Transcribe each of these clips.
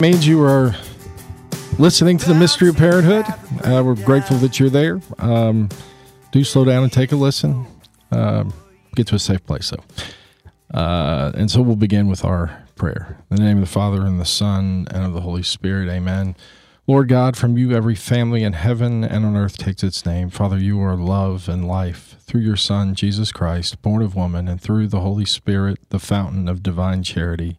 Means you are listening to the mystery of parenthood. Uh, we're grateful that you're there. Um, do slow down and take a listen. Um, get to a safe place, though. Uh, and so we'll begin with our prayer. In the name of the Father, and the Son, and of the Holy Spirit. Amen. Lord God, from you every family in heaven and on earth takes its name. Father, you are love and life. Through your Son, Jesus Christ, born of woman, and through the Holy Spirit, the fountain of divine charity.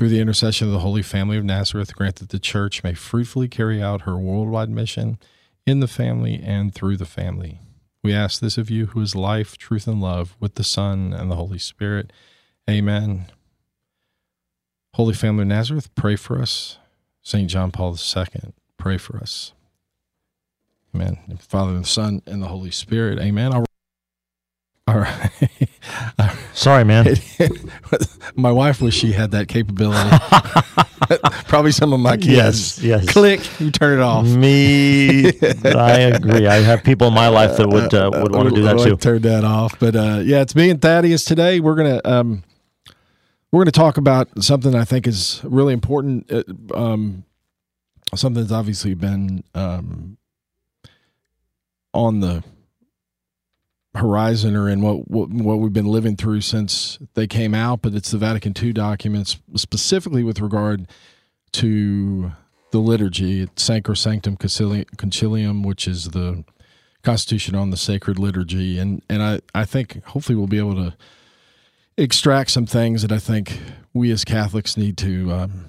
Through the intercession of the Holy Family of Nazareth, grant that the Church may fruitfully carry out her worldwide mission in the family and through the family. We ask this of you, who is life, truth, and love, with the Son and the Holy Spirit. Amen. Holy Family of Nazareth, pray for us. St. John Paul II, pray for us. Amen. Father, and Son, and the Holy Spirit. Amen. Right. Sorry, man. my wife wish she had that capability. Probably some of my kids. Yes, yes. Click, you turn it off. Me, I agree. I have people in my life that would uh, would want to do that too. Turn that off. But uh, yeah, it's me and Thaddeus today. We're gonna um, we're gonna talk about something I think is really important. Uh, um, something that's obviously been um, on the horizon or in what, what what we've been living through since they came out, but it's the Vatican II documents specifically with regard to the liturgy, it's Sacrosanctum Concili- Concilium, which is the Constitution on the Sacred Liturgy, and and I I think hopefully we'll be able to extract some things that I think we as Catholics need to um,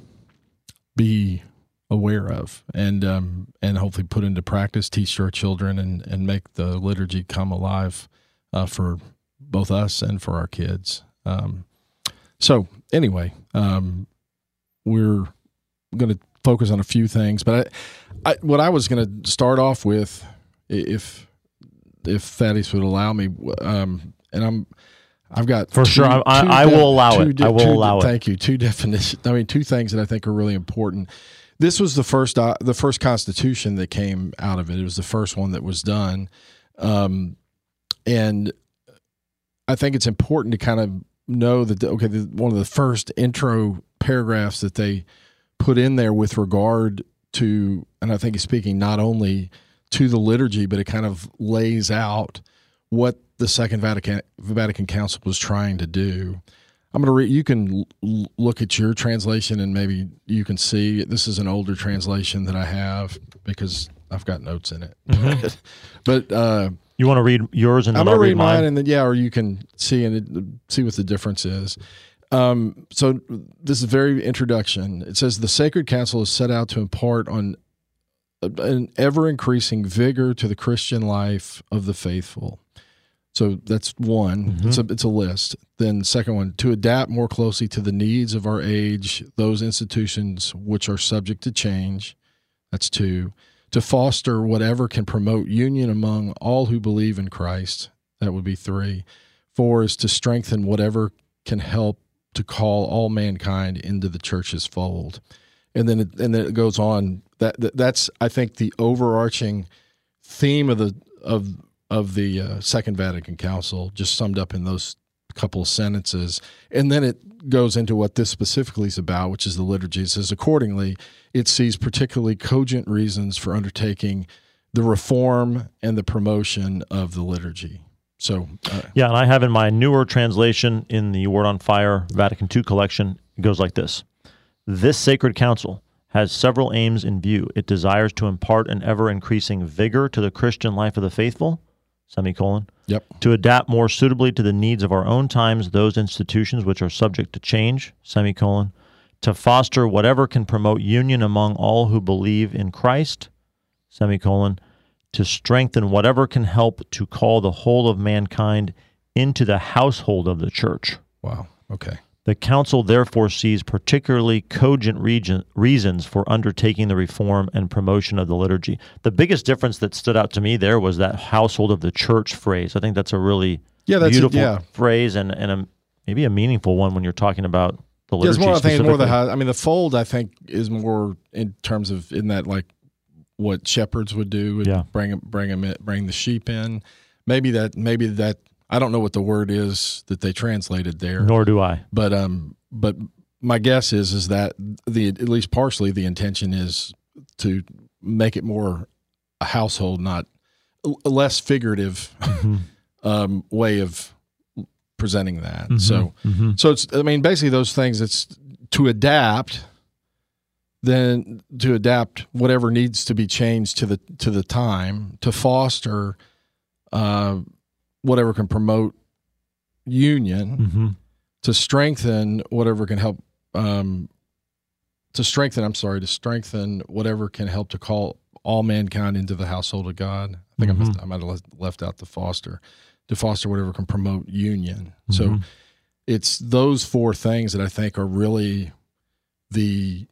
be aware of and um, and hopefully put into practice, teach our children, and and make the liturgy come alive uh, for both us and for our kids. Um, so anyway, um, we're going to focus on a few things, but I, I what I was going to start off with, if if Thaddeus would allow me, um, and I'm. I've got For sure. I- I- I will allow it. I will allow it. Thank you. Two definitions. I mean, two things that I think are really important. This was the first uh, the first constitution that came out of it. It was the first one that was done, um, and I think it's important to kind of know that okay, the, one of the first intro paragraphs that they put in there with regard to, and I think he's speaking not only to the liturgy, but it kind of lays out what the Second Vatican Vatican Council was trying to do. I'm going to read. You can l- look at your translation and maybe you can see this is an older translation that I have because I've got notes in it. but uh, You want to read yours and I'm then gonna read mine, mine? and then yeah, or you can see and it, see what the difference is. Um, so this is very introduction. It says the Sacred Council is set out to impart on an ever increasing vigor to the Christian life of the faithful. So that's one. Mm-hmm. It's a it's a list. Then second one to adapt more closely to the needs of our age, those institutions which are subject to change. That's two. To foster whatever can promote union among all who believe in Christ. That would be three. Four is to strengthen whatever can help to call all mankind into the church's fold. And then it, and then it goes on. That, that that's I think the overarching theme of the of of the uh, Second Vatican Council, just summed up in those couple of sentences. And then it goes into what this specifically is about, which is the liturgy. It says, accordingly, it sees particularly cogent reasons for undertaking the reform and the promotion of the liturgy. So, uh, Yeah, and I have in my newer translation in the Word on Fire Vatican II collection, it goes like this This sacred council has several aims in view. It desires to impart an ever increasing vigor to the Christian life of the faithful, semicolon, yep. to adapt more suitably to the needs of our own times those institutions which are subject to change, semicolon, to foster whatever can promote union among all who believe in Christ, semicolon, to strengthen whatever can help to call the whole of mankind into the household of the church. Wow. Okay. The Council therefore sees particularly cogent region, reasons for undertaking the reform and promotion of the liturgy. The biggest difference that stood out to me there was that household of the church phrase. I think that's a really Yeah, that's beautiful yeah. phrase and, and a, maybe a meaningful one when you're talking about the Yeah, liturgy. more. I think more the. I mean, the fold. I think is more in terms of in that like what shepherds would do. Would Yeah. bring them in, bring the sheep in. Maybe that. Maybe that. I don't know what the word is that they translated there. Nor do I. but um but my guess is is that the at least partially the intention is to make it more a household not a less figurative um way of presenting that so Mhm. so it's i mean basically those things it's to adapt then to adapt whatever needs to be changed to the to the time to foster uh whatever can promote union Mhm. to strengthen whatever can help um to strengthen i'm sorry to strengthen whatever can help to call all mankind into the household of god i think I, must, I might have left, out the foster to foster whatever can promote union so Mhm. it's those four things that i think are really the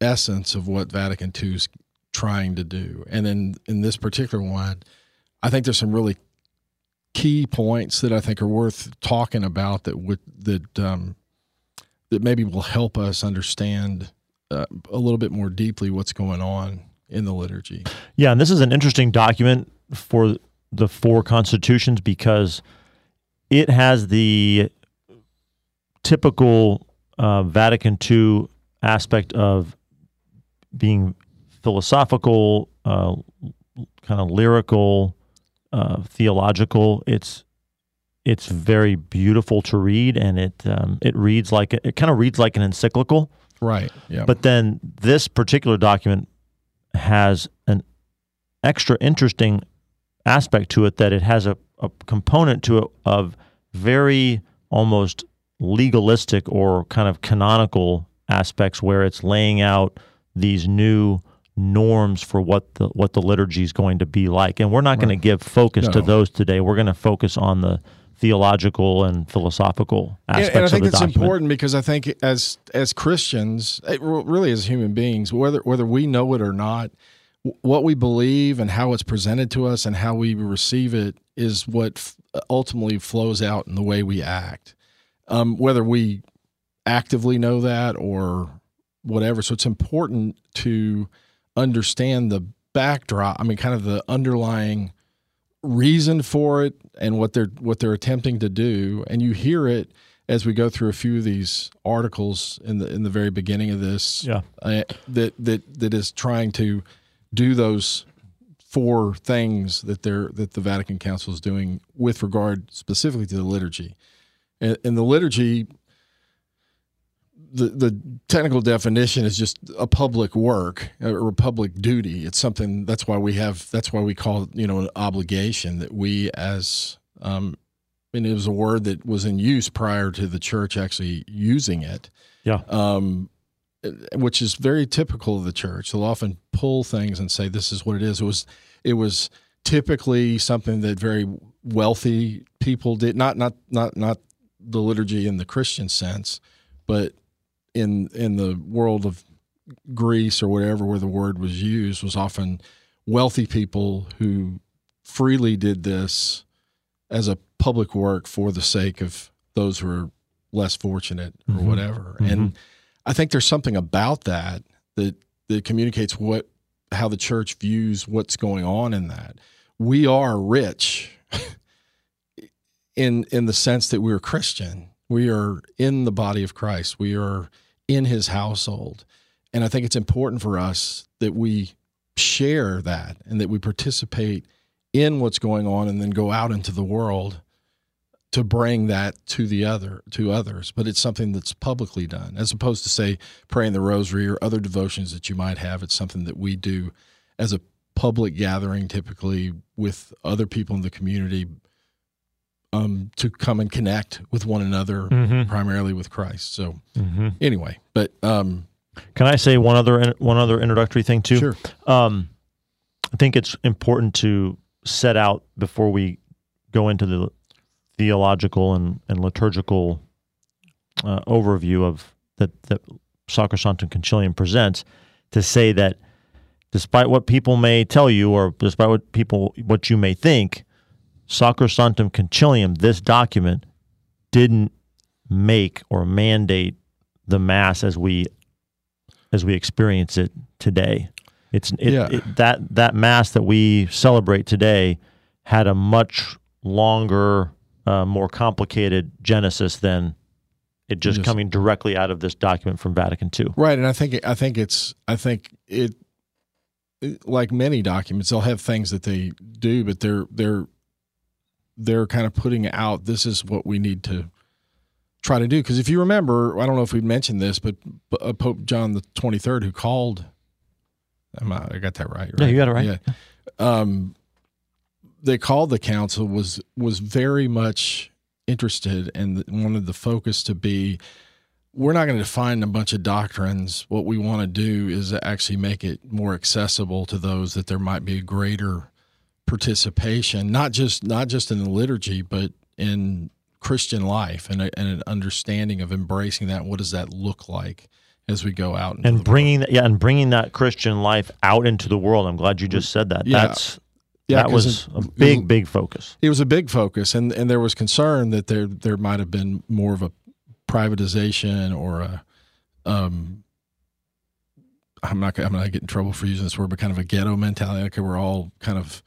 essence of what vatican ii is trying to do and in in this particular one i think there's some really key points that I think are worth talking about that would that um, that maybe will help us understand uh, a little bit more deeply what's going on in the liturgy. Yeah, and this is an interesting document for the four constitutions because it has the typical uh, Vatican II aspect of being philosophical, uh, kind of lyrical, uh, theological. It's it's very beautiful to read, and it um, it reads like it kind of reads like an encyclical. Right. Yeah. But then this particular document has an extra interesting aspect to it that it has a, a component to it of very almost legalistic or kind of canonical aspects where it's laying out these new norms for what the what the liturgy is going to be like. And we're not going to give focus to those today. We're going to focus on the theological and philosophical aspects and I think it's document. important because I think as as Christians, really as human beings, whether whether we know it or not, what we believe and how it's presented to us and how we receive it is what f- ultimately flows out in the way we act. Um, whether we actively know that or whatever, so it's important to understand the backdrop. I mean, kind of the underlying reason for it and what they're what they're attempting to do and you hear it as we go through a few of these articles in the in the very beginning of this Yeah. uh, that that that is trying to do those four things that they're that the Vatican Council is doing with regard specifically to the liturgy and, and the liturgy the the technical definition is just a public work or a public duty. It's something that's why we have that's why we call it you know an obligation that we as um, and it was a word that was in use prior to the church actually using it. Yeah. Um, which is very typical of the church. They'll often pull things and say this is what it is. It was it was typically something that very wealthy people did not not not not the liturgy in the Christian sense, but in in the world of Greece or whatever where the word was used was often wealthy people who freely did this as a public work for the sake of those who are less fortunate or Mhm. whatever. Mhm. And I think there's something about that that that communicates what how the church views what's going on in that. We are rich in in the sense that we're Christian. We are in the body of Christ. We are in his household. And I think it's important for us that we share that and that we participate in what's going on and then go out into the world to bring that to the other to others but it's something that's publicly done as opposed to say praying the rosary or other devotions that you might have it's something that we do as a public gathering typically with other people in the community um, to come and connect with one another Mhm. primarily with christ so Mm-hmm. anyway but um, Can I say one other one other introductory thing too? sure Um, I think it's important to set out before we go into the theological and, and liturgical uh, overview of that that Sacrosanctum Concilium presents to say that despite what people may tell you or despite what people what you may think, Sacrosanctum Concilium, this document, didn't make or mandate the mass as we as we experience it today. It's it, Yeah. it, that that mass that we celebrate today had a much longer, uh, more complicated genesis than it just Yes. coming directly out of this document from Vatican II. Right, and I think I think it's I think it, it- like many documents they'll have things that they do, but they're they're they're kind of putting out this is what we need to try to do because if you remember, I don't know if we mentioned this, but uh, Pope John the twenty third who called, am I, I got that right? Yeah, you got it right. Yeah, um, they called the council was was very much interested and wanted the focus to be we're not going to define a bunch of doctrines. What we want to do is actually make it more accessible to those that there might be a greater participation, not just not just in the liturgy, but in Christian life and, a, and an understanding of embracing that. What does that look like as we go out into And bringing that, yeah, and bringing that Christian life out into the world. I'm glad you just said that. Yeah. That's Yeah, that was a big, big focus. it was a big focus, and and there was concern that there there might have been more of a privatization or a um. I'm not. I'm not get in trouble for using this word, but kind of a ghetto mentality. Okay, we're all kind of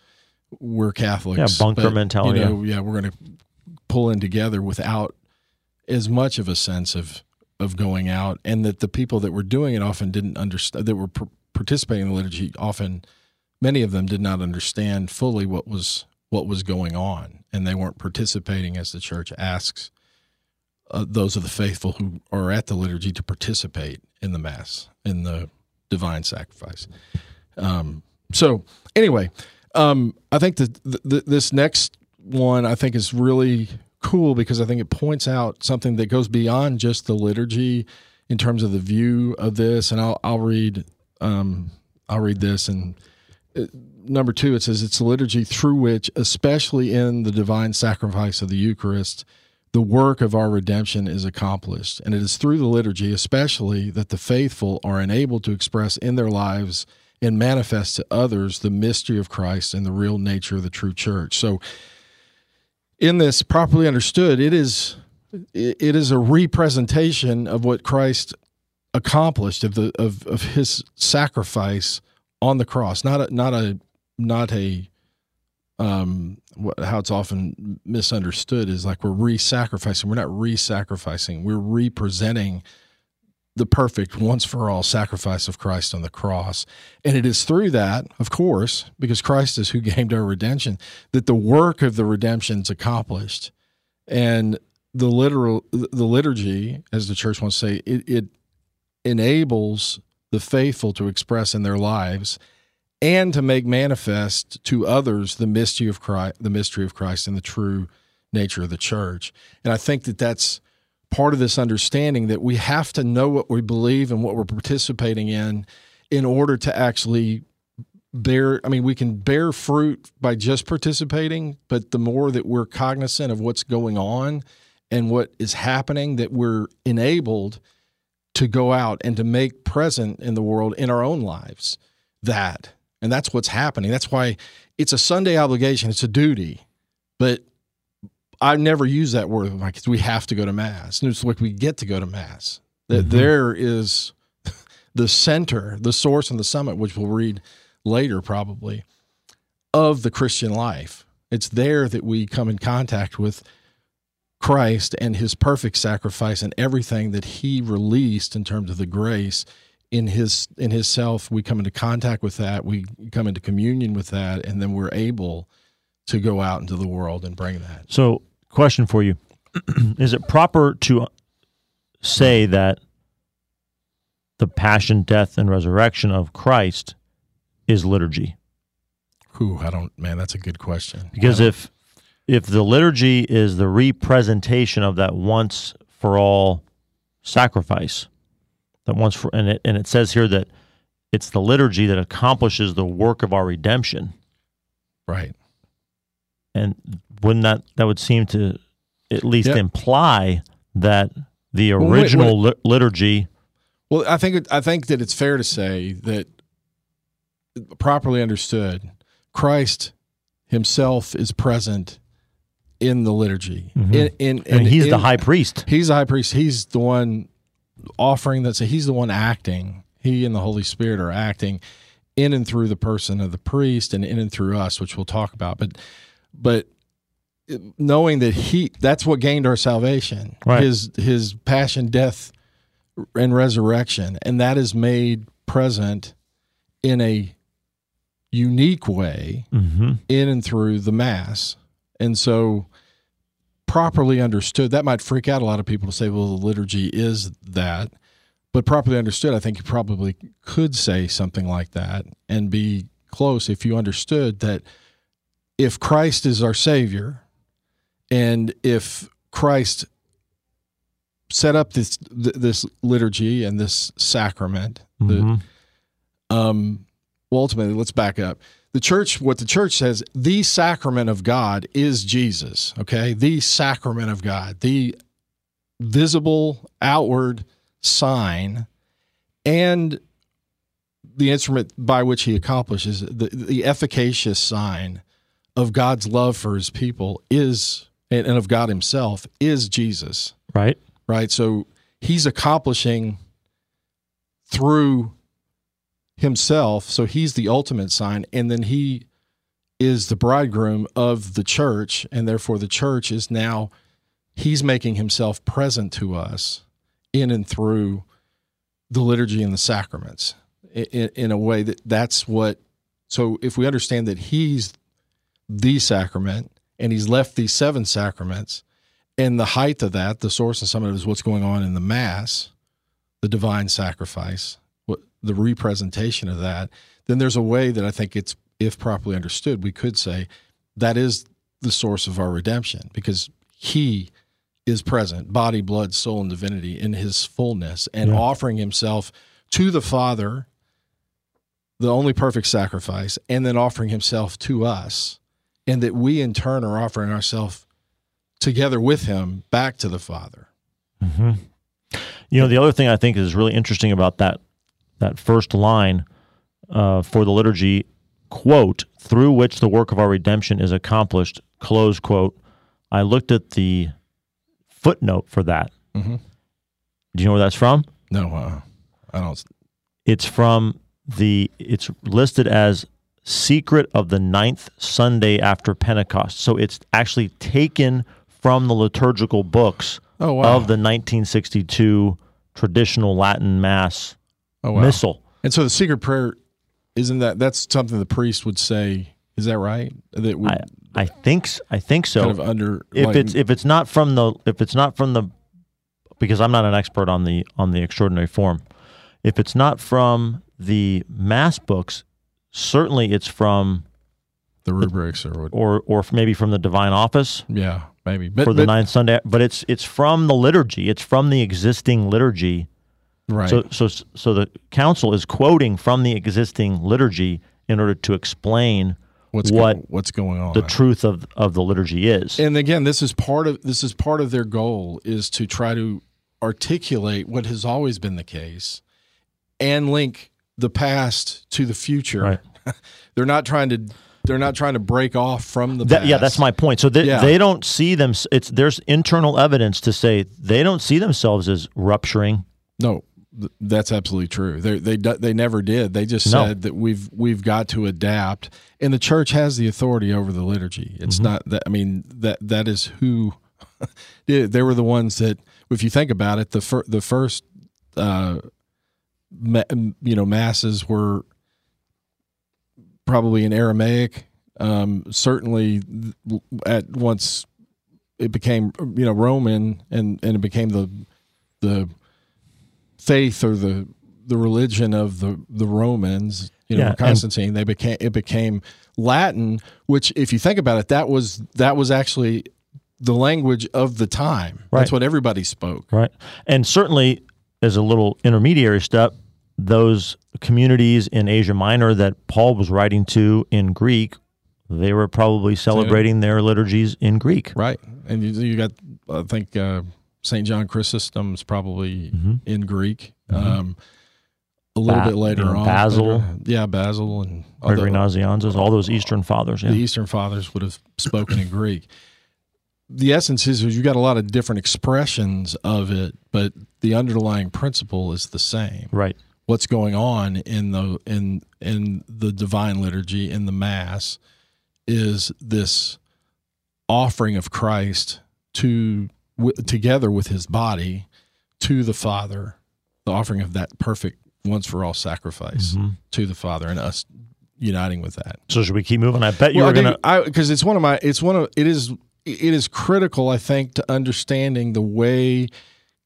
we're Catholics. Yeah, bunker but, mentality, You know, yeah, we're going to pull in together without as much of a sense of of going out, and that the people that were doing it often didn't understand that were par- participating in the liturgy. Often, many of them did not understand fully what was what was going on, and they weren't participating as the church asks uh, those of the faithful who are at the liturgy to participate in the mass in the divine sacrifice. Um, so anyway, um, I think that th- th- this next one I think is really cool because I think it points out something that goes beyond just the liturgy in terms of the view of this. And I'll I'll read um, I'll read this and uh, number two it says it's liturgy through which, especially in the divine sacrifice of the Eucharist. The work of our redemption is accomplished, and it is through the liturgy, especially, that the faithful are enabled to express in their lives and manifest to others the mystery of Christ and the real nature of the true church. So, in this properly understood, it is it is a representation of what Christ accomplished of the of, of his sacrifice on the cross. Not a not a not a um how it's often misunderstood is like we're re-sacrificing. We're not re-sacrificing. We're representing the perfect once for all sacrifice of Christ on the cross. And it is through that, of course, because Christ is who gained our redemption, that the work of the redemption is accomplished. And the literal the liturgy, as the church wants to say, it, it enables the faithful to express in their lives and to make manifest to others the mystery of Christ, the mystery of Christ and the true nature of the church. And I think that that's part of this understanding that we have to know what we believe and what we're participating in in order to actually bear I mean we can bear fruit by just participating, but the more that we're cognizant of what's going on and what is happening that we're enabled to go out and to make present in the world in our own lives that. And that's what's happening. That's why it's a sunday obligation. It's a duty. But i never use that word with my kids we have to go to mass. And it's like we get to go to mass. That mm-hmm. there is the center the source and the summit which we'll read later probably of the christian life. It's there that we come in contact with Christ and his perfect sacrifice and everything that he released in terms of the grace in his in his self. We come into contact with that. We come into communion with that and then we're able to go out into the world and bring that. So, question for you: Is it proper to say that the passion, death, and resurrection of Christ is liturgy? Who I don't, man, that's a good question. Because if if the liturgy is the representation of that once for all sacrifice, that once for and it and it says here that it's the liturgy that accomplishes the work of our redemption, right, and wouldn't that that would seem to at least Yeah. imply that the Well, wait, original liturgy Well, I think it, I think that it's fair to say that properly understood, Christ Himself is present in the liturgy. Mhm. In, in, and in- he's the high priest. He's the high priest. He's the one offering that. So he's the one acting. He and the Holy Spirit are acting in and through the person of the priest, and in and through us, which we'll talk about. But but knowing that he that's what gained our salvation Right. his his passion death and resurrection and that is made present in a unique way Mm-hmm. in and through the mass and so properly understood that might freak out a lot of people to say well the liturgy is that but properly understood i think you probably could say something like that and be close if you understood that if christ is our savior and if christ set up this this liturgy and this sacrament the, Mhm. um, well, ultimately, let's back up. The church, what the church says, the sacrament of God is Jesus. Okay, the sacrament of God, the visible outward sign, and the instrument by which He accomplishes the the efficacious sign of God's love for His people is, and, and of God Himself is Jesus right. right? So he's accomplishing through himself. So he's the ultimate sign. And then he is the bridegroom of the church. And therefore, the church is now, he's making himself present to us in and through the liturgy and the sacraments in, in a way that that's what. So if we understand that he's the sacrament and he's left these seven sacraments, and the height of that, the source and summit, of it is what's going on in the Mass, the divine sacrifice, what the representation of that. Then there's a way that I think it's, if properly understood, we could say that is the source of our redemption because He is present, body, blood, soul, and divinity in His fullness, and Yeah. offering Himself to the Father, the only perfect sacrifice, and then offering Himself to us, and that we in turn are offering ourselves together with him back to the Father. hmm You know, the other thing I think is really interesting about that that first line uh, for the liturgy, quote, through which the work of our redemption is accomplished, close quote. I looked at the footnote for that. Mhm. Do you know where that's from? No, uh, I don't. It's from the. It's listed as secret of the ninth Sunday after Pentecost. So it's actually taken from the liturgical books Oh wow! of the 1962 traditional Latin Mass oh wow! missal. And so the secret prayer isn't that that's something the priest would say? Is that right? That would I I think s- I think so. kind of under if like- it's if it's not from the if it's not from the because I'm not an expert on the on the extraordinary form. If it's not from the mass books, certainly it's from the rubrics or what? or or maybe from the divine office Yeah, maybe. But, for the but- ninth Sunday. But it's it's from the liturgy. It's from the existing liturgy. right. So so so the council is quoting from the existing liturgy in order to explain what's what go- what's going on? the truth of of the liturgy is. and again, this is part of this is part of their goal is to try to articulate what has always been the case and link the past to the future. Right. they're not trying to they're not trying to break off from the That- yeah, that's my point. So they, Yeah. they don't see them. It's there's internal evidence to say they don't see themselves as rupturing. No, th- that's absolutely true. They they they never did. They just No. said that we've we've got to adapt, and the church has the authority over the liturgy. It's Mm-hmm. not that. I mean that that is who. they were the ones that, if you think about it, the fir- the first, uh, ma- you know, masses were probably in Aramaic. Um, certainly, at once it became you know Roman, and and it became the the faith or the the religion of the the Romans. You know, Yeah, and- Constantine. they became it became Latin, which, if you think about it, that was that was actually the language of the time. That's what everybody spoke. Right. And certainly, as a little intermediary step, those communities in Asia Minor that Paul was writing to in Greek, they were probably celebrating their liturgies in Greek. Right, and you, you got I think uh, Saint John Chrysostom's probably in Greek. Um, a little Ba- bit later you know, on, Basil. yeah, Basil, and Gregory Nazianzus, all those Eastern fathers. Yeah. the Eastern Fathers would have spoken in Greek. The essence is, is you got a lot of different expressions of it, but the underlying principle is the same. right. What's going on in the in in the divine liturgy in the mass is this offering of Christ to w- together with his body to the Father, the offering of that perfect once for all sacrifice Mm-hmm. to the Father and us uniting with that. So should we keep moving? I bet you Well, were going to. because it's one of my it's one of it is it is critical I think to understanding the way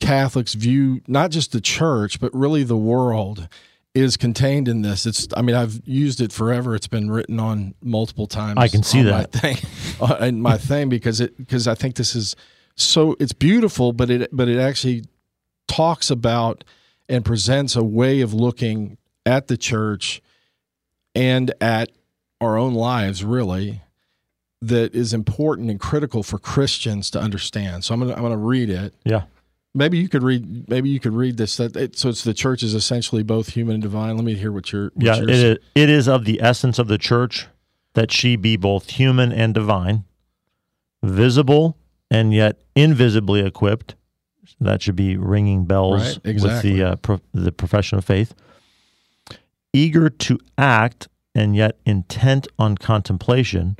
Catholics view not just the church but really the world is contained in this. It's I mean I've used it forever. It's been written on multiple times. I can see that. my thing, uh, on my thing because it because I think this is so it's beautiful, but it but it actually talks about and presents a way of looking at the church and at our own lives really that is important and critical for Christians to understand. So I'm gonna I'm gonna read it. Yeah. Maybe you could read. Maybe you could read this. That it, so it's the church is essentially both human and divine. Let me hear what you're. What Yeah. you're It is, it is of the essence of the church that she be both human and divine, visible and yet invisibly equipped. That should be ringing bells Right, with the uh, pro- the profession of faith. Eager to act and yet intent on contemplation,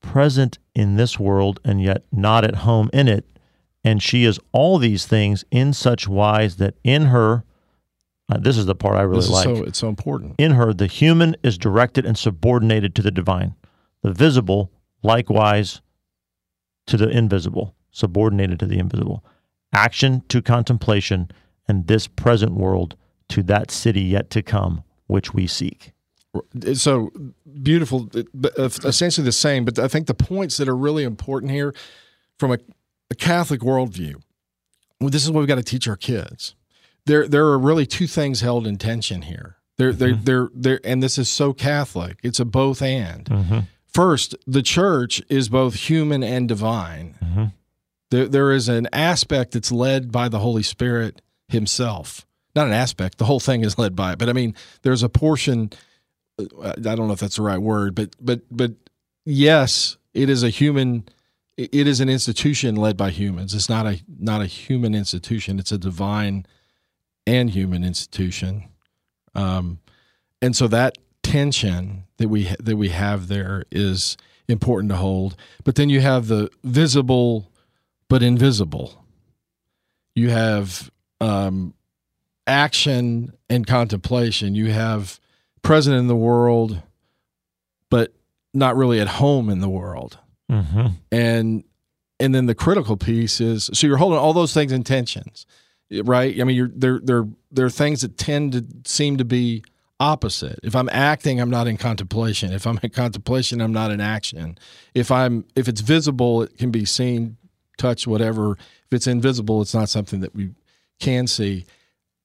present in this world and yet not at home in it, and she is all these things in such wise that in her, uh, this is the part I really like. so it's so important. In her, the human is directed and subordinated to the divine, the visible, likewise, to the invisible, subordinated to the invisible. Action to contemplation, and this present world to that city yet to come, which we seek. So beautiful, uh, essentially the same. But I think the points that are really important here, from a, a Catholic worldview, well, this is what we've got to teach our kids. There, there are really two things held in tension here. They're, they're, mm-hmm. they're, they're, and this is so Catholic. It's a both and. Mm-hmm. First, the church is both human and divine. Mm-hmm. There, there is an aspect that's led by the Holy Spirit Himself. Not an aspect; the whole thing is led by it. But I mean, there's a portion. uh, I don't know if that's the right word, but but but yes, it is a human. It- is an institution led by humans. It's not a not a human institution. It's a divine and human institution. Um, and so that tension that we that we have there is important to hold. But then you have the visible but invisible. You have um, action and contemplation. You have present in the world, but not really at home in the world. Mm-hmm. And and then the critical piece is so you're holding all those things in tensions, right? I mean, you're there. There are things that tend to seem to be opposite. If I'm acting, I'm not in contemplation. If I'm in contemplation, I'm not in action. If I'm if it's visible, it can be seen, touched, whatever. If it's invisible, it's not something that we can see.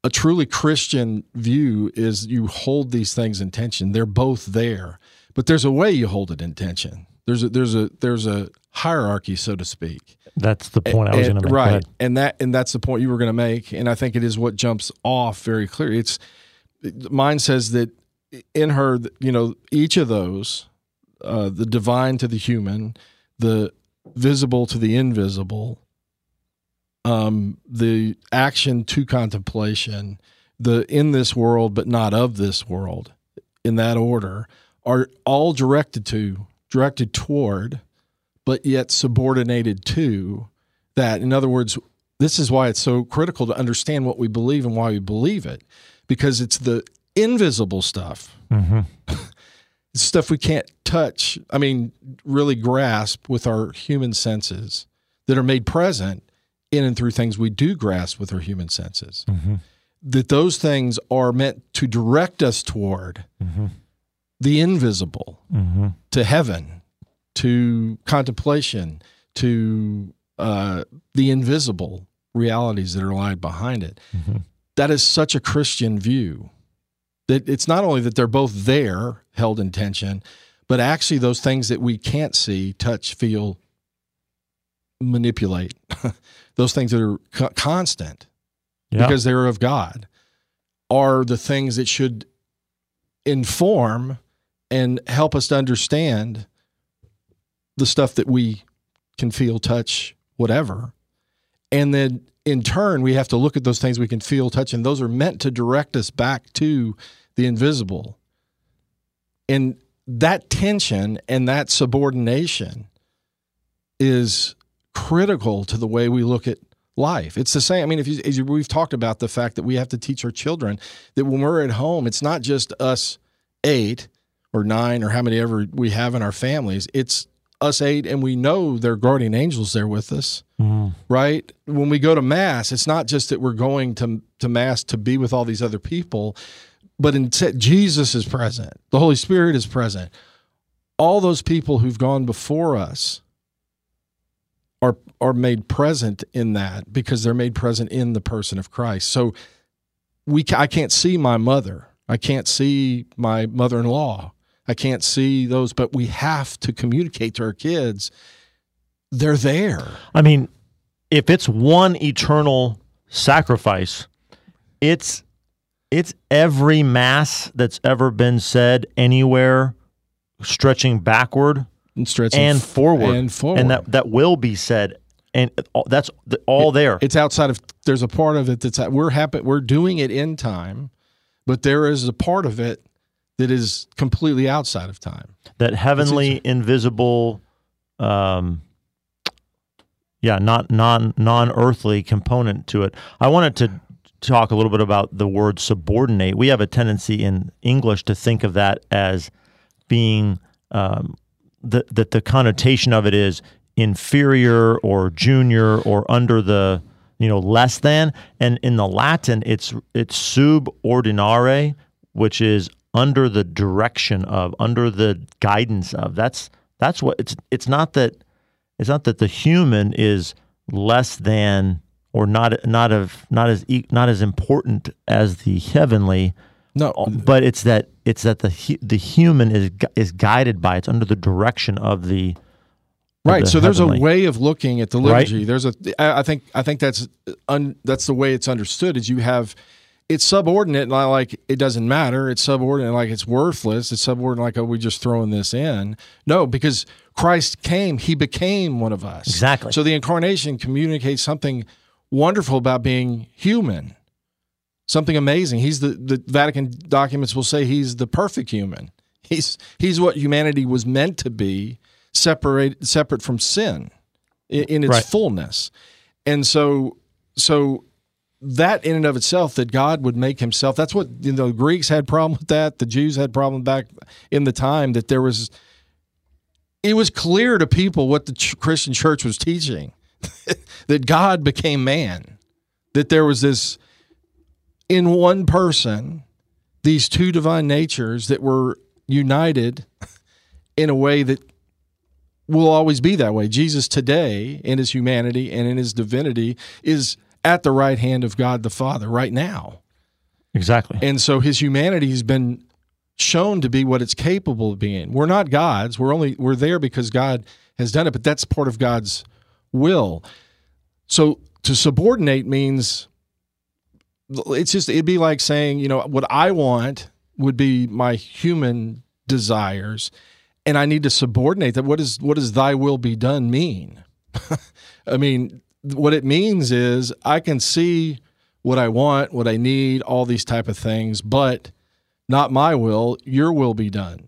A truly Christian view is you hold these things in tension. They're both there, but there's a way you hold it in tension. There's a there's a there's a hierarchy, so to speak. That's the point I was going to make. Right, and that and that's the point you were going to make, and I think it is what jumps off very clearly. It's mine says that in her, you know, each of those, uh, the divine to the human, the visible to the invisible, um, the action to contemplation, the in this world but not of this world, in that order, are all directed to, directed toward, but yet subordinated to that. In other words, this is why it's so critical to understand what we believe and why we believe it, because it's the invisible stuff, Mm-hmm. it's stuff we can't touch, I mean, really grasp with our human senses that are made present in and through things we do grasp with our human senses. That those things are meant to direct us toward the invisible, to heaven, to contemplation, to uh, the invisible realities that are lying behind it. That is such a Christian view that it's not only that they're both there, held in tension, but actually those things that we can't see, touch, feel, manipulate, those things that are co- constant Yeah. because they're of God, are the things that should inform and help us to understand the stuff that we can feel, touch, whatever. And then in turn, we have to look at those things we can feel, touch, and those are meant to direct us back to the invisible. And that tension and that subordination is critical to the way we look at life. It's the same. I mean, if you, you, we've talked about the fact that we have to teach our children that when we're at home, it's not just us eight or nine or how many ever we have in our families. It's us eight, and we know there are guardian angels there with us, mm-hmm. right? When we go to mass, it's not just that we're going to to mass to be with all these other people, but instead Jesus is present, the Holy Spirit is present. All those people who've gone before us are are made present in that because they're made present in the person of Christ. So we I can't see my mother. I can't see my mother-in-law. I can't see those, but we have to communicate to our kids they're there. I mean, if it's one eternal sacrifice, it's it's every mass that's ever been said anywhere, stretching backward And stretching and forward, and forward. and that that will be said, and that's all there. It's outside of. There's a part of it that's we're happy. We're doing it in time, but there is a part of it that is completely outside of time. that heavenly, invisible, um, yeah, not non non earthly component to it. I wanted to talk a little bit about the word subordinate. We have a tendency in English to think of that as being um, the, that the connotation of it is inferior or junior or under the you know less than and in the latin it's it's subordinare which is under the direction of under the guidance of that's that's what it's it's not that it's not that the human is less than or not not of not as not as important as the heavenly No, uh, but it's that it's that the the human is is guided by it's under the direction of the right. the So there's heavenly. a way of looking at the Right. liturgy. There's a I think. I think that's un, that's the way it's understood. Is you have. It's subordinate, not like it doesn't matter. It's subordinate, like it's worthless. It's subordinate, like oh, we're just throwing this in. No, because Christ came, He became one of us. Exactly. So the incarnation communicates something wonderful about being human. Something amazing. He's the the Vatican documents will say he's the perfect human. He's he's what humanity was meant to be, separate separate from sin in, in its Right. fullness. And so so that in and of itself that God would make himself that's what you know the Greeks had problem with that the Jews had problem back in the time that there was it was clear to people what the ch- Christian church was teaching that God became man that there was this in one person these two divine natures that were united in a way that will always be that way. Jesus today in his humanity and in his divinity is at the right hand of God the Father right now. exactly And so his humanity has been shown to be what it's capable of being. We're not gods. We're only we're there because God has done it, but that's part of God's will. So to subordinate means it's just it'd be like saying, you know, what I want would be my human desires and I need to subordinate that. What is what does thy will be done mean? I mean, what it means is I can see what I want, what I need, all these type of things, but not my will, your will be done.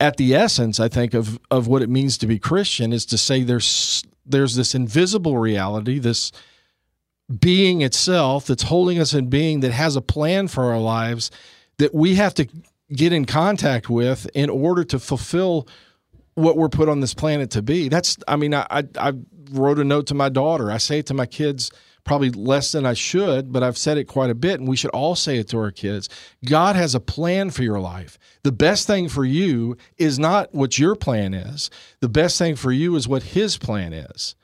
At the essence, I think of of what it means to be Christian is to say there's there's this invisible reality, this being itself that's holding us in being that has a plan for our lives that we have to get in contact with in order to fulfill what we're put on this planet to be. That's, I mean, I, I, wrote a note to my daughter. I say it to my kids probably less than I should, but I've said it quite a bit, and we should all say it to our kids. God has a plan for your life. The best thing for you is not what your plan is, the best thing for you is what His plan is.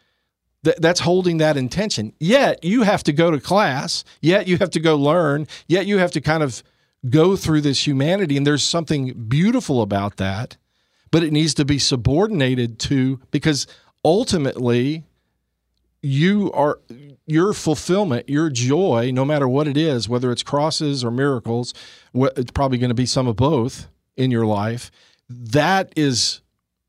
Th- that's holding that intention. Yet you have to go to class, yet you have to go learn, yet you have to kind of go through this humanity, and there's something beautiful about that. But it needs to be subordinated to because ultimately you are your fulfillment, your joy, no matter what it is, whether it's crosses or miracles, it's probably going to be some of both in your life. That is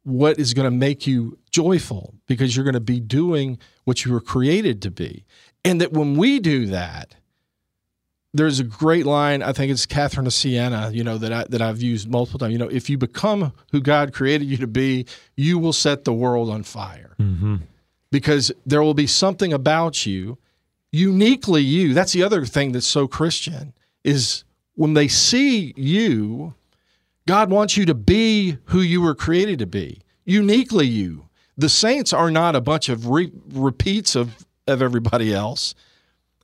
what is going to make you joyful because you're going to be doing what you were created to be. And that when we do that, there's a great line. I think it's Catherine of Siena, you know, that I, that I've used multiple times. You know, if you become who God created you to be, you will set the world on fire. Mm-hmm because there will be something about you uniquely you that's the other thing that's so christian is when they see you god wants you to be who you were created to be uniquely you the saints are not a bunch of re- repeats of of everybody else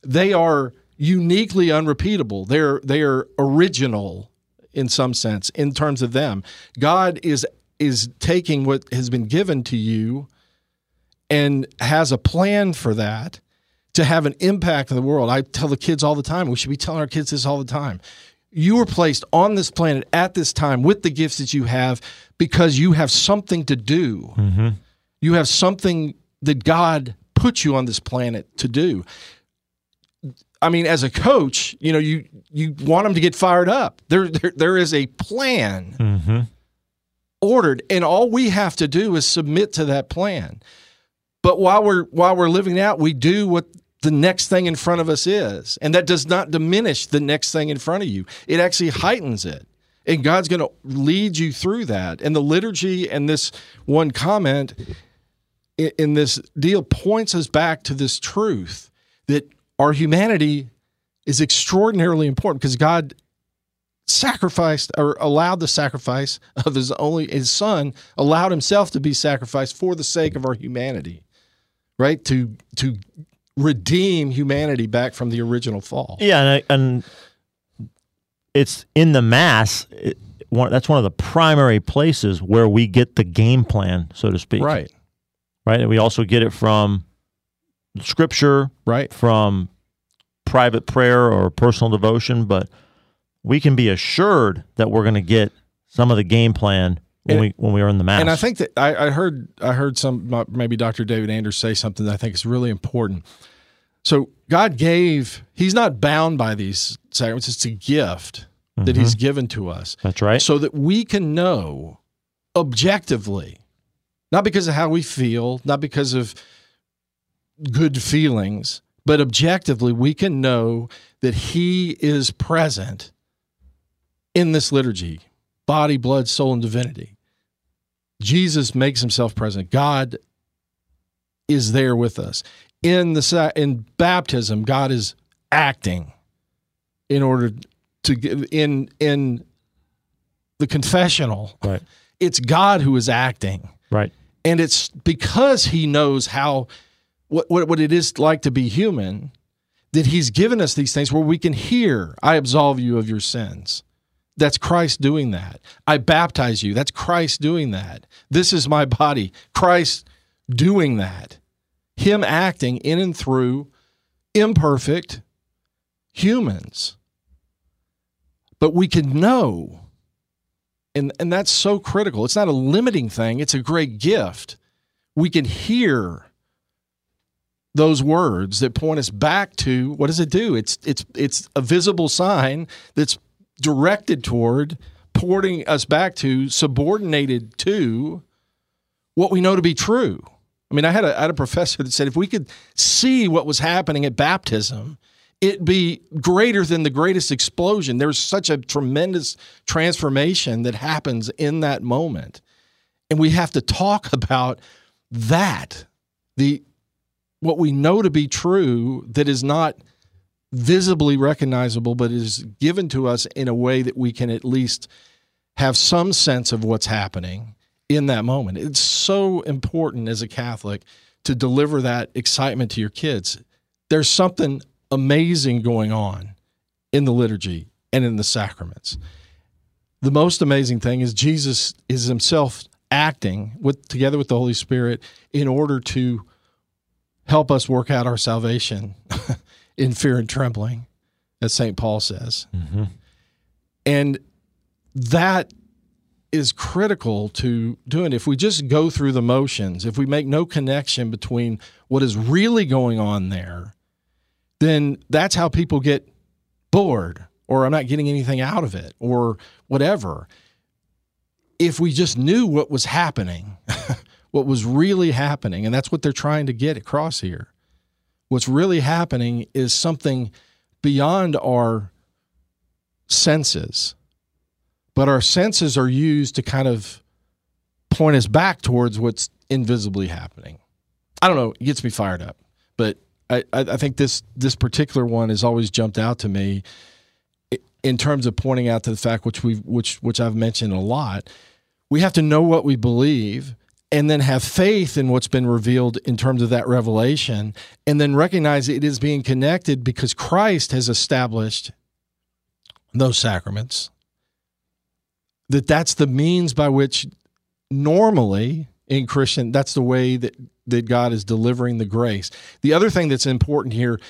they are uniquely unrepeatable they're they are original in some sense in terms of them god is is taking what has been given to you and has a plan for that to have an impact in the world. I tell the kids all the time, we should be telling our kids this all the time. You were placed on this planet at this time with the gifts that you have because you have something to do. Mm-hmm. You have something that God put you on this planet to do. I mean, as a coach, you know, you you want them to get fired up. There, there, there is a plan mm-hmm. ordered, and all we have to do is submit to that plan. But while we're while we're living out, we do what the next thing in front of us is. And that does not diminish the next thing in front of you. It actually heightens it. And God's going to lead you through that. And the liturgy and this one comment in this deal points us back to this truth that our humanity is extraordinarily important because God sacrificed or allowed the sacrifice of his only his son allowed himself to be sacrificed for the sake of our humanity right? To to redeem humanity back from the original fall. Yeah, and, and it's in the mass. It, one, that's one of the primary places where we get the game plan, so to speak. Right. Right. And we also get it from scripture, right? From private prayer or personal devotion, but we can be assured that we're going to get some of the game plan when and, we when we are in the mass. And I think that I, I heard I heard some maybe Dr. David Anders say something that I think is really important. So God gave; He's not bound by these sacraments. It's a gift mm-hmm. that He's given to us. That's right. So that we can know objectively, not because of how we feel, not because of good feelings, but objectively, we can know that He is present in this liturgy body, blood, soul, and divinity. Jesus makes himself present. God is there with us. In the in baptism, God is acting in order to give in in the confessional. Right. It's God who is acting. Right. And it's because he knows how what, what what it is like to be human that he's given us these things where we can hear, I absolve you of your sins. That's Christ doing that. I baptize you. That's Christ doing that. This is my body. Christ doing that. Him acting in and through imperfect humans. But we can know, and, and that's so critical. It's not a limiting thing, it's a great gift. We can hear those words that point us back to what does it do? It's it's it's a visible sign that's directed toward, porting us back to, subordinated to what we know to be true. I mean, I had a, I had a professor that said if we could see what was happening at baptism, it'd be greater than the greatest explosion. There's such a tremendous transformation that happens in that moment. And we have to talk about that, the what we know to be true that is not visibly recognizable, but is given to us in a way that we can at least have some sense of what's happening in that moment. It's so important as a Catholic to deliver that excitement to your kids. There's something amazing going on in the liturgy and in the sacraments. The most amazing thing is Jesus is himself acting with together with the Holy Spirit in order to help us work out our salvation in fear and trembling, as St. Paul says. Mm-hmm. And that is critical to doing. If we just go through the motions, if we make no connection between what is really going on there, then that's how people get bored or I'm not getting anything out of it or whatever. If we just knew what was happening, what was really happening, and that's what they're trying to get across here. What's really happening is something beyond our senses but our senses are used to kind of point us back towards what's invisibly happening. I don't know, it gets me fired up, but I, I think this this particular one has always jumped out to me in terms of pointing out to the fact which we which which I've mentioned a lot. We have to know what we believe and then have faith in what's been revealed in terms of that revelation and then recognize it is being connected because Christ has established those sacraments that that's the means by which normally in Christian that's the way that that God is delivering the grace. The other thing that's important here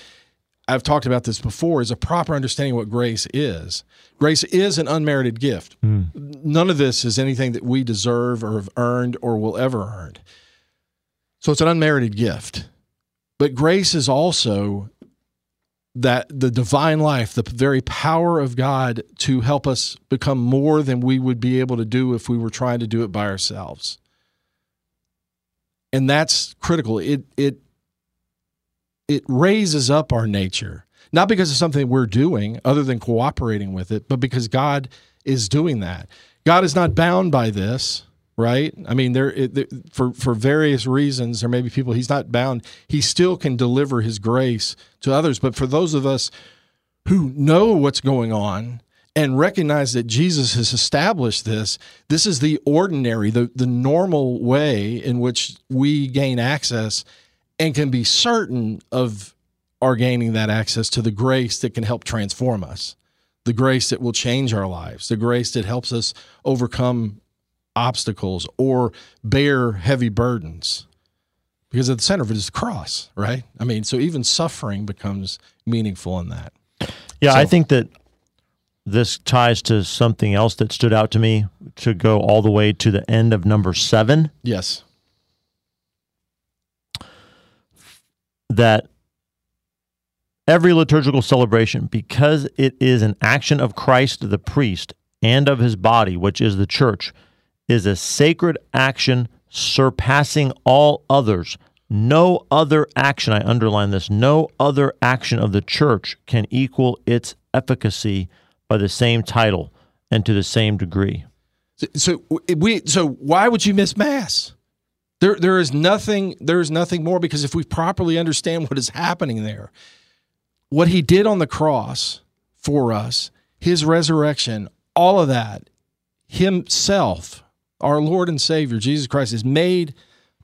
I've talked about this before is a proper understanding of what grace is. Grace is an unmerited gift. Mm. None of this is anything that we deserve or have earned or will ever earn. So it's an unmerited gift. But grace is also that the divine life, the very power of God to help us become more than we would be able to do if we were trying to do it by ourselves. And that's critical. It it it raises up our nature, not because of something we're doing other than cooperating with it, but because God is doing that. God is not bound by this right? I mean, there it, for for various reasons, there may be people he's not bound. He still can deliver his grace to others, but for those of us who know what's going on and recognize that Jesus has established this, this is the ordinary, the the normal way in which we gain access and can be certain of our gaining that access to the grace that can help transform us. The grace that will change our lives, the grace that helps us overcome obstacles or bear heavy burdens because at the center of it is the cross, right? I mean, so even suffering becomes meaningful in that. Yeah, so, I think that this ties to something else that stood out to me to go all the way to the end of number seven. Yes. That every liturgical celebration, because it is an action of Christ the priest and of his body, which is the church, is a sacred action surpassing all others. No other action, I underline this, no other action of the church can equal its efficacy by the same title and to the same degree. So, so we so why would you miss mass? There there is nothing there is nothing more because if we properly understand what is happening there, what he did on the cross for us, his resurrection, all of that, himself our Lord and Savior, Jesus Christ, is made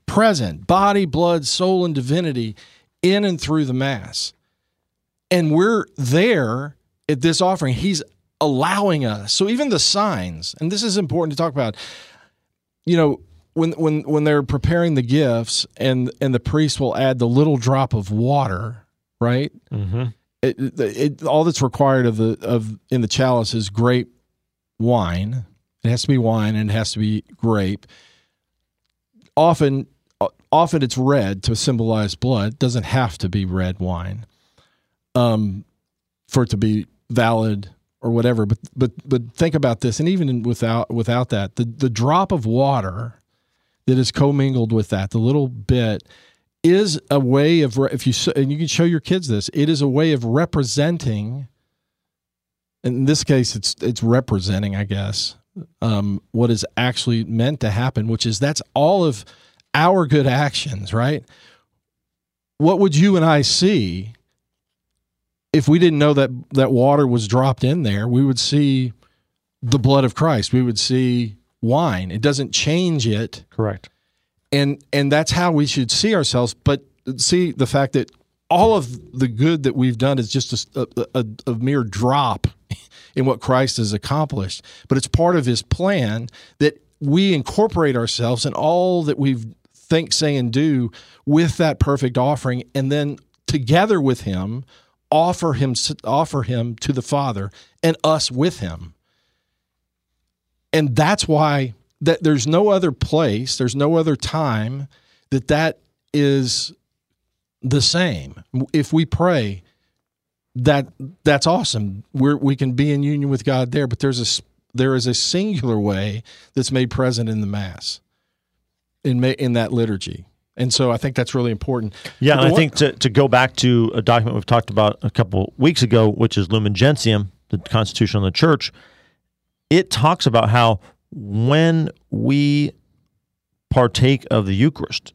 present, body, blood, soul, and divinity in and through the Mass. And we're there at this offering. He's allowing us. So even the signs, and this is important to talk about, you know, when when when they're preparing the gifts and and the priest will add the little drop of water, right? Mm-hmm. It, it, all that's required of the of in the chalice is grape wine, it has to be wine and it has to be grape. Often, often it's red to symbolize blood. It doesn't have to be red wine, um, for it to be valid or whatever. But but but think about this, and even without without that, the the drop of water that is commingled with that, the little bit, is a way of if you and you can show your kids this. It is a way of representing. In this case, it's it's representing, I guess, um, what is actually meant to happen, which is that's all of our good actions, right? What would you and I see if we didn't know that that water was dropped in there? We would see the blood of Christ. We would see wine. It doesn't change it. Correct. And and that's how we should see ourselves, but see the fact that all of the good that we've done is just a, a, a mere drop in what Christ has accomplished. But it's part of his plan that we incorporate ourselves in all that we think, say, and do with that perfect offering, and then together with him, offer him offer him to the Father and us with him. And that's why that there's no other place, there's no other time that that is the same. If we pray, that that's awesome. we we can be in union with God there, but there's a there is a singular way that's made present in the mass, in in that liturgy. And so I think that's really important. Yeah, and I think to, to go back to a document we've talked about a couple weeks ago, which is Lumen Gentium, the Constitution of the Church, it talks about how when we partake of the Eucharist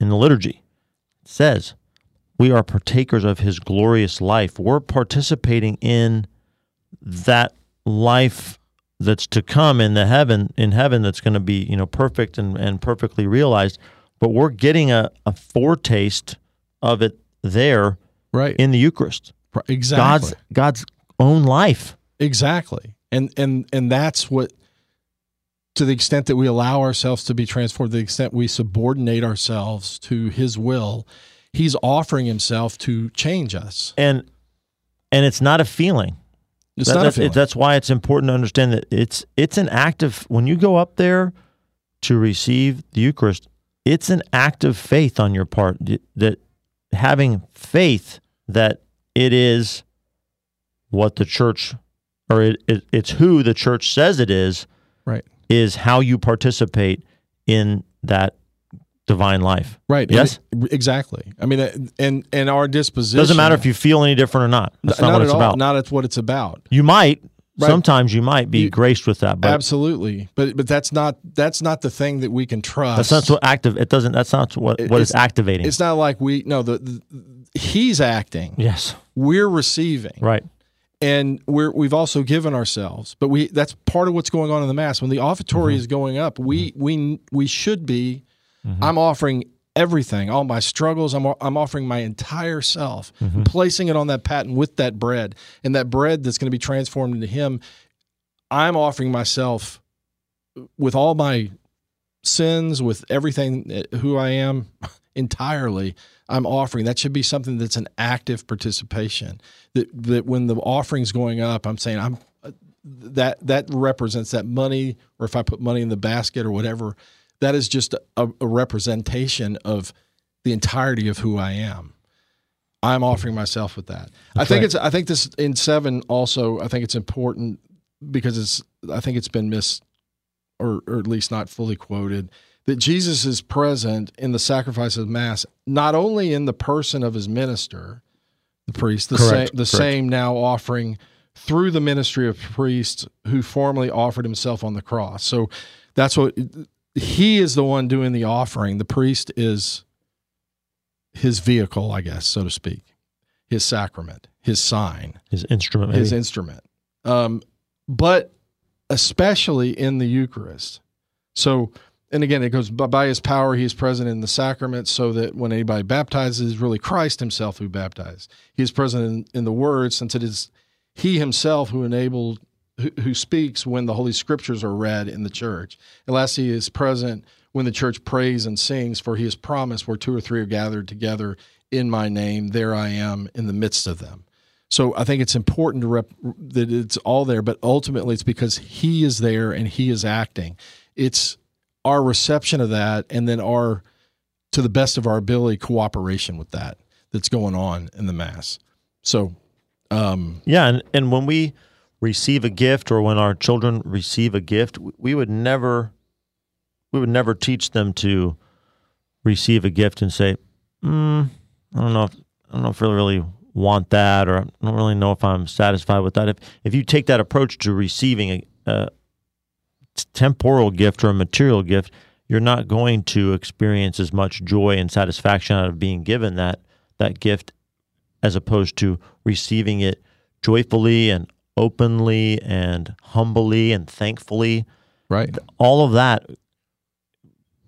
in the liturgy, it says we are partakers of his glorious life. We're participating in that life that's to come in the heaven in heaven that's going to be, you know, perfect and, and perfectly realized. But we're getting a, a foretaste of it there right in the Eucharist. Exactly. God's God's own life. Exactly. And and and that's what to the extent that we allow ourselves to be transformed, to the extent we subordinate ourselves to his will, he's offering himself to change us. And and it's not a feeling. It's that, not that's, a feeling. that's why it's important to understand that it's it's an act of when you go up there to receive the Eucharist, it's an act of faith on your part that having faith that it is what the church or it, it, it's who the church says it is right is how you participate in that divine life. Right. Yes. exactly. I mean, uh, and and our disposition doesn't matter if you feel any different or not. That's not, not what it's all. about. Not at what it's about. You might. Right. Sometimes you might be You- graced with that, but Absolutely. But but that's not that's not the thing that we can trust. that's not what active. It doesn't. That's not what It- what is it's- activating. It's not like we no the, the he's acting. yes. We're receiving. Right. And we're we've also given ourselves but we that's part of what's going on in the mass. When the offertory Mm-hmm. is going up we we we should be i'm offering everything all my struggles. I'm i'm offering my entire self Mm-hmm. placing it on that paten with that bread. And that bread that's going to be transformed into him i'm offering myself with all my sins with everything uh, who i am entirely i'm offering. That should be something that's an active participation. That that when the offering's going up i'm saying i'm that that represents that money or if i put money in the basket or whatever that is just a, a representation of the entirety of who i am. I'm offering myself with that. I think right. it's i think this in seven also i think it's important because it's i think it's been missed or, or at least not fully quoted, that Jesus is present in the sacrifice of Mass, not only in the person of his minister, the priest, the, Correct, same, the correct. same now offering through the ministry of priests who formerly offered himself on the cross. So that's what he is the one doing the offering. The priest is his vehicle, I guess, so to speak, his sacrament, his sign His instrument. Maybe. his instrument. Um, but especially in the Eucharist. So, and again, it goes by, his power, he is present in the sacrament so that when anybody baptizes, really Christ himself who baptized. He is present in, in the word since it is he himself who enabled, who, who speaks when the Holy Scriptures are read in the church. And last, he is present when the church prays and sings, for he has promised where two or three are gathered together in my name, there I am in the midst of them. So I think it's important to rep that it's all there, but ultimately it's because he is there and he is acting. It's our reception of that, and then our, to the best of our ability, cooperation with that that's going on in the mass. So, um, Yeah, and, and when we receive a gift or when our children receive a gift, we would never we would never teach them to receive a gift and say, mm, I don't know if I don't know if I really want that or I don't really know if I'm satisfied with that. If if you take that approach to receiving a, a temporal gift or a material gift, you're not going to experience as much joy and satisfaction out of being given that that gift as opposed to receiving it joyfully and openly and humbly and thankfully. Right. All of that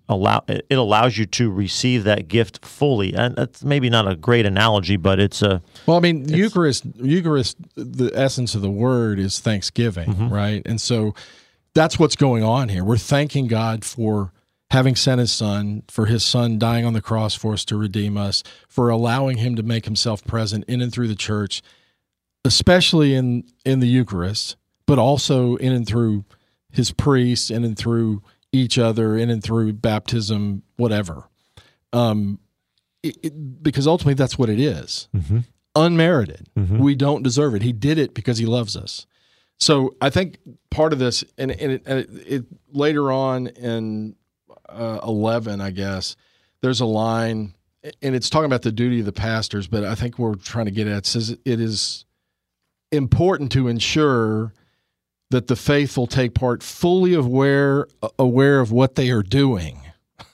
allow it allows you to receive that gift fully. And that's maybe not a great analogy, but it's a Well, I mean, Eucharist, Eucharist, the essence of the word is thanksgiving, Mm-hmm. right? And so that's what's going on here. We're thanking God for having sent his son, for his son dying on the cross for us to redeem us, for allowing him to make himself present in and through the church, especially in in the Eucharist, but also in and through his priests, in and through each other, in and through baptism, whatever. Um, it, it, because ultimately that's what it is unmerited. We don't deserve it. He did it because he loves us. So I think part of this, and, and, it, and it, it later on in uh, eleven, I guess there's a line, and it's talking about the duty of the pastors. But I think we're trying to get at it says it is important to ensure that the faithful take part fully aware aware of what they are doing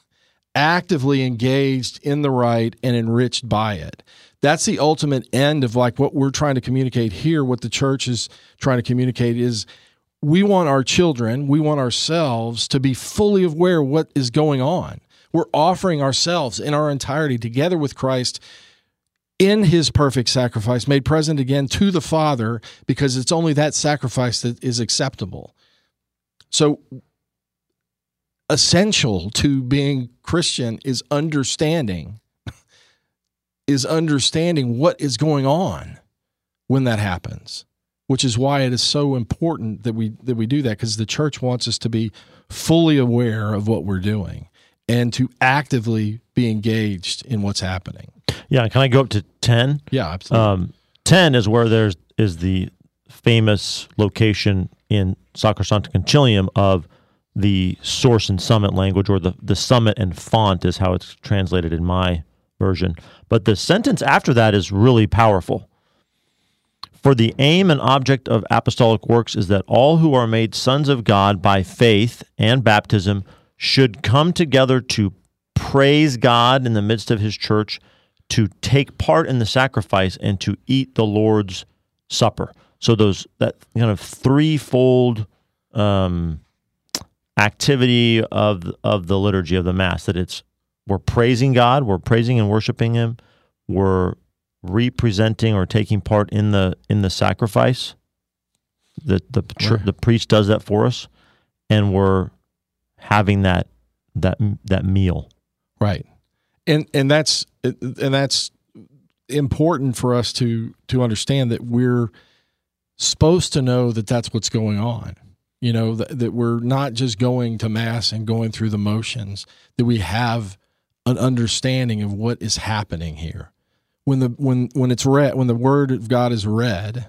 actively engaged in the rite and enriched by it. That's the ultimate end of like what we're trying to communicate here. What the church is trying to communicate is we want our children, we want ourselves to be fully aware what is going on. We're offering ourselves in our entirety together with Christ in his perfect sacrifice, made present again to the Father, because it's only that sacrifice that is acceptable. So, essential to being Christian is understanding, is understanding what is going on when that happens, which is why it is so important that we that we do that because the church wants us to be fully aware of what we're doing and to actively be engaged in what's happening. yeah. Can I go up to ten? Yeah, absolutely. Um, ten is where there's is the famous location in Sacrosanctum Concilium of the source and summit language, or the the summit and font is how it's translated in my version. But the sentence after that is really powerful. For the aim and object of apostolic works is that all who are made sons of God by faith and baptism should come together to praise God in the midst of his church, to take part in the sacrifice, and to eat the Lord's supper. So those that kind of threefold um, activity of of the liturgy of the mass that it's we're praising God, we're praising and worshiping Him, we're representing or taking part in the in the sacrifice. The the the priest does that for us, and we're having that that that meal. Right. And and that's and that's important for us to to understand that we're supposed to know that that's what's going on. You know that, that we're not just going to mass and going through the motions. That we have an understanding of what is happening here. When the when when it's read when the word of God is read,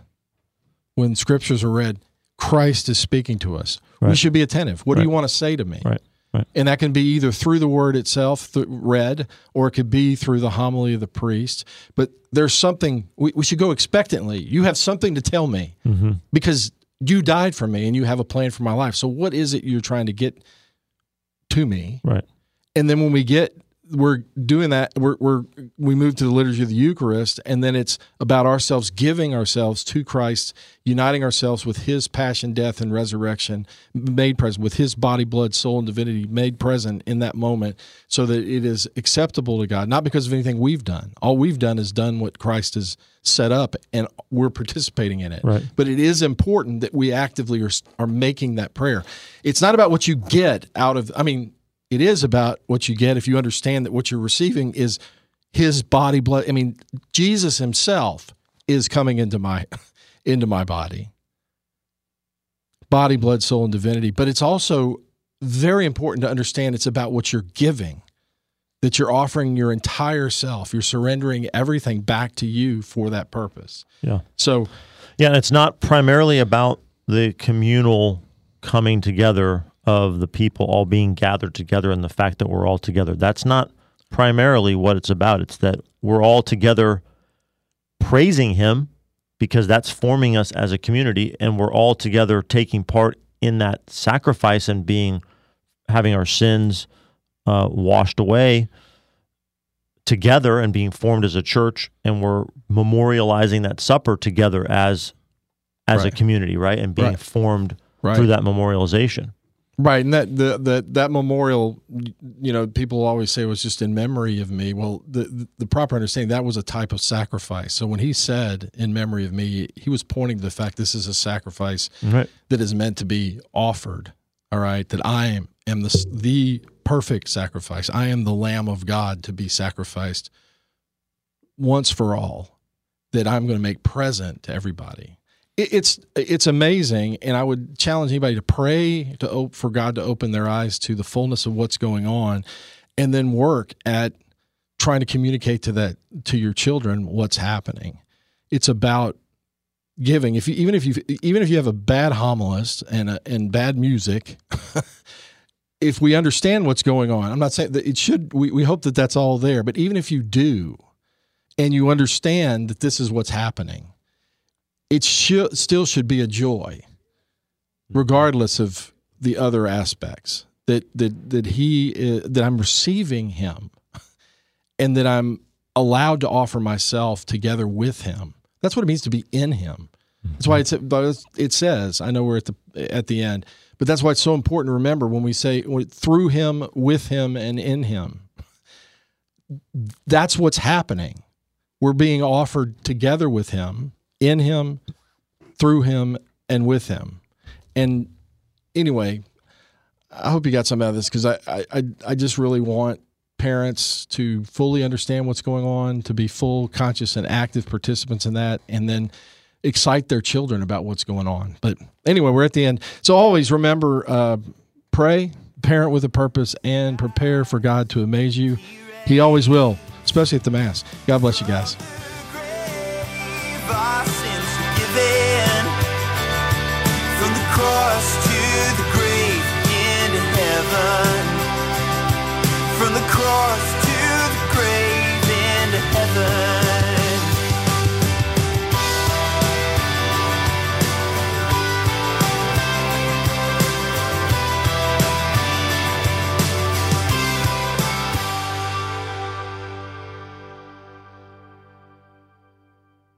when scriptures are read, Christ is speaking to us. We should be attentive. What do you want to say to me? Right. Right. And that can be either through the word itself, th- read, or it could be through the homily of the priest. But there's something, we, we should go expectantly. You have something to tell me mm-hmm. because you died for me and you have a plan for my life. So, what is it you're trying to get to me? Right. And then when we get, we're doing that, we're, we're, we move to the liturgy of the Eucharist, and then it's about ourselves giving ourselves to Christ, uniting ourselves with his passion, death, and resurrection, made present, with his body, blood, soul, and divinity made present in that moment so that it is acceptable to God, not because of anything we've done. All we've done is done what Christ has set up, and we're participating in it. Right. But it is important that we actively are, are making that prayer. It's not about what you get out of, I mean, it is about what you get if you understand that what you're receiving is his body blood. I mean jesus himself is coming into my into my body. Body blood soul and divinity. But it's also very important to understand it's about what you're giving that you're offering your entire self. You're surrendering everything back to you for that purpose. Yeah. so Yeah, and it's not primarily about the communal coming together of the people all being gathered together and the fact that we're all together. That's not primarily what it's about. It's that we're all together praising Him because that's forming us as a community, and we're all together taking part in that sacrifice and being having our sins uh, washed away together and being formed as a church, and we're memorializing that supper together as as a community, right? And being Right. formed Right. through that memorialization. Right, and that the, the that memorial, you know, people always say was just in memory of me. Well, the, the proper understanding that was a type of sacrifice. So when he said "in memory of me," he was pointing to the fact this is a sacrifice Right. that is meant to be offered. All right, that I am am the the perfect sacrifice. I am the Lamb of God to be sacrificed once for all. That I'm going to make present to everybody. It, it's it's amazing, and I would challenge anybody to pray to for God to open their eyes to the fullness of what's going on, and then work at trying to communicate to that to your children what's happening. It's about giving. If you even if you even if you have a bad homilist and a, and bad music, if we understand what's going on, I'm not saying that it should. We we hope that that's all there, but even if you do, and you understand that this is what's happening, it should still should be a joy, mm-hmm. regardless of the other aspects. That that that he is, that I'm receiving him, and that I'm allowed to offer myself together with him. That's what it means to be in him. That's why it's it says. I know we're at the at the end, but that's why it's so important to remember when we say through him, with him, and in him. That's what's happening. We're being offered together with him, in him, through him, and with him. And anyway, I hope you got some out of this because I, I I just really want parents to fully understand what's going on, to be full, conscious, and active participants in that, and then excite their children about what's going on. But anyway, we're at the end. So always remember uh, pray, parent with a purpose, and prepare for God to amaze you. He always will, especially at the Mass. God bless you guys. Our sins forgiven. From the cross to the grave into heaven. From the cross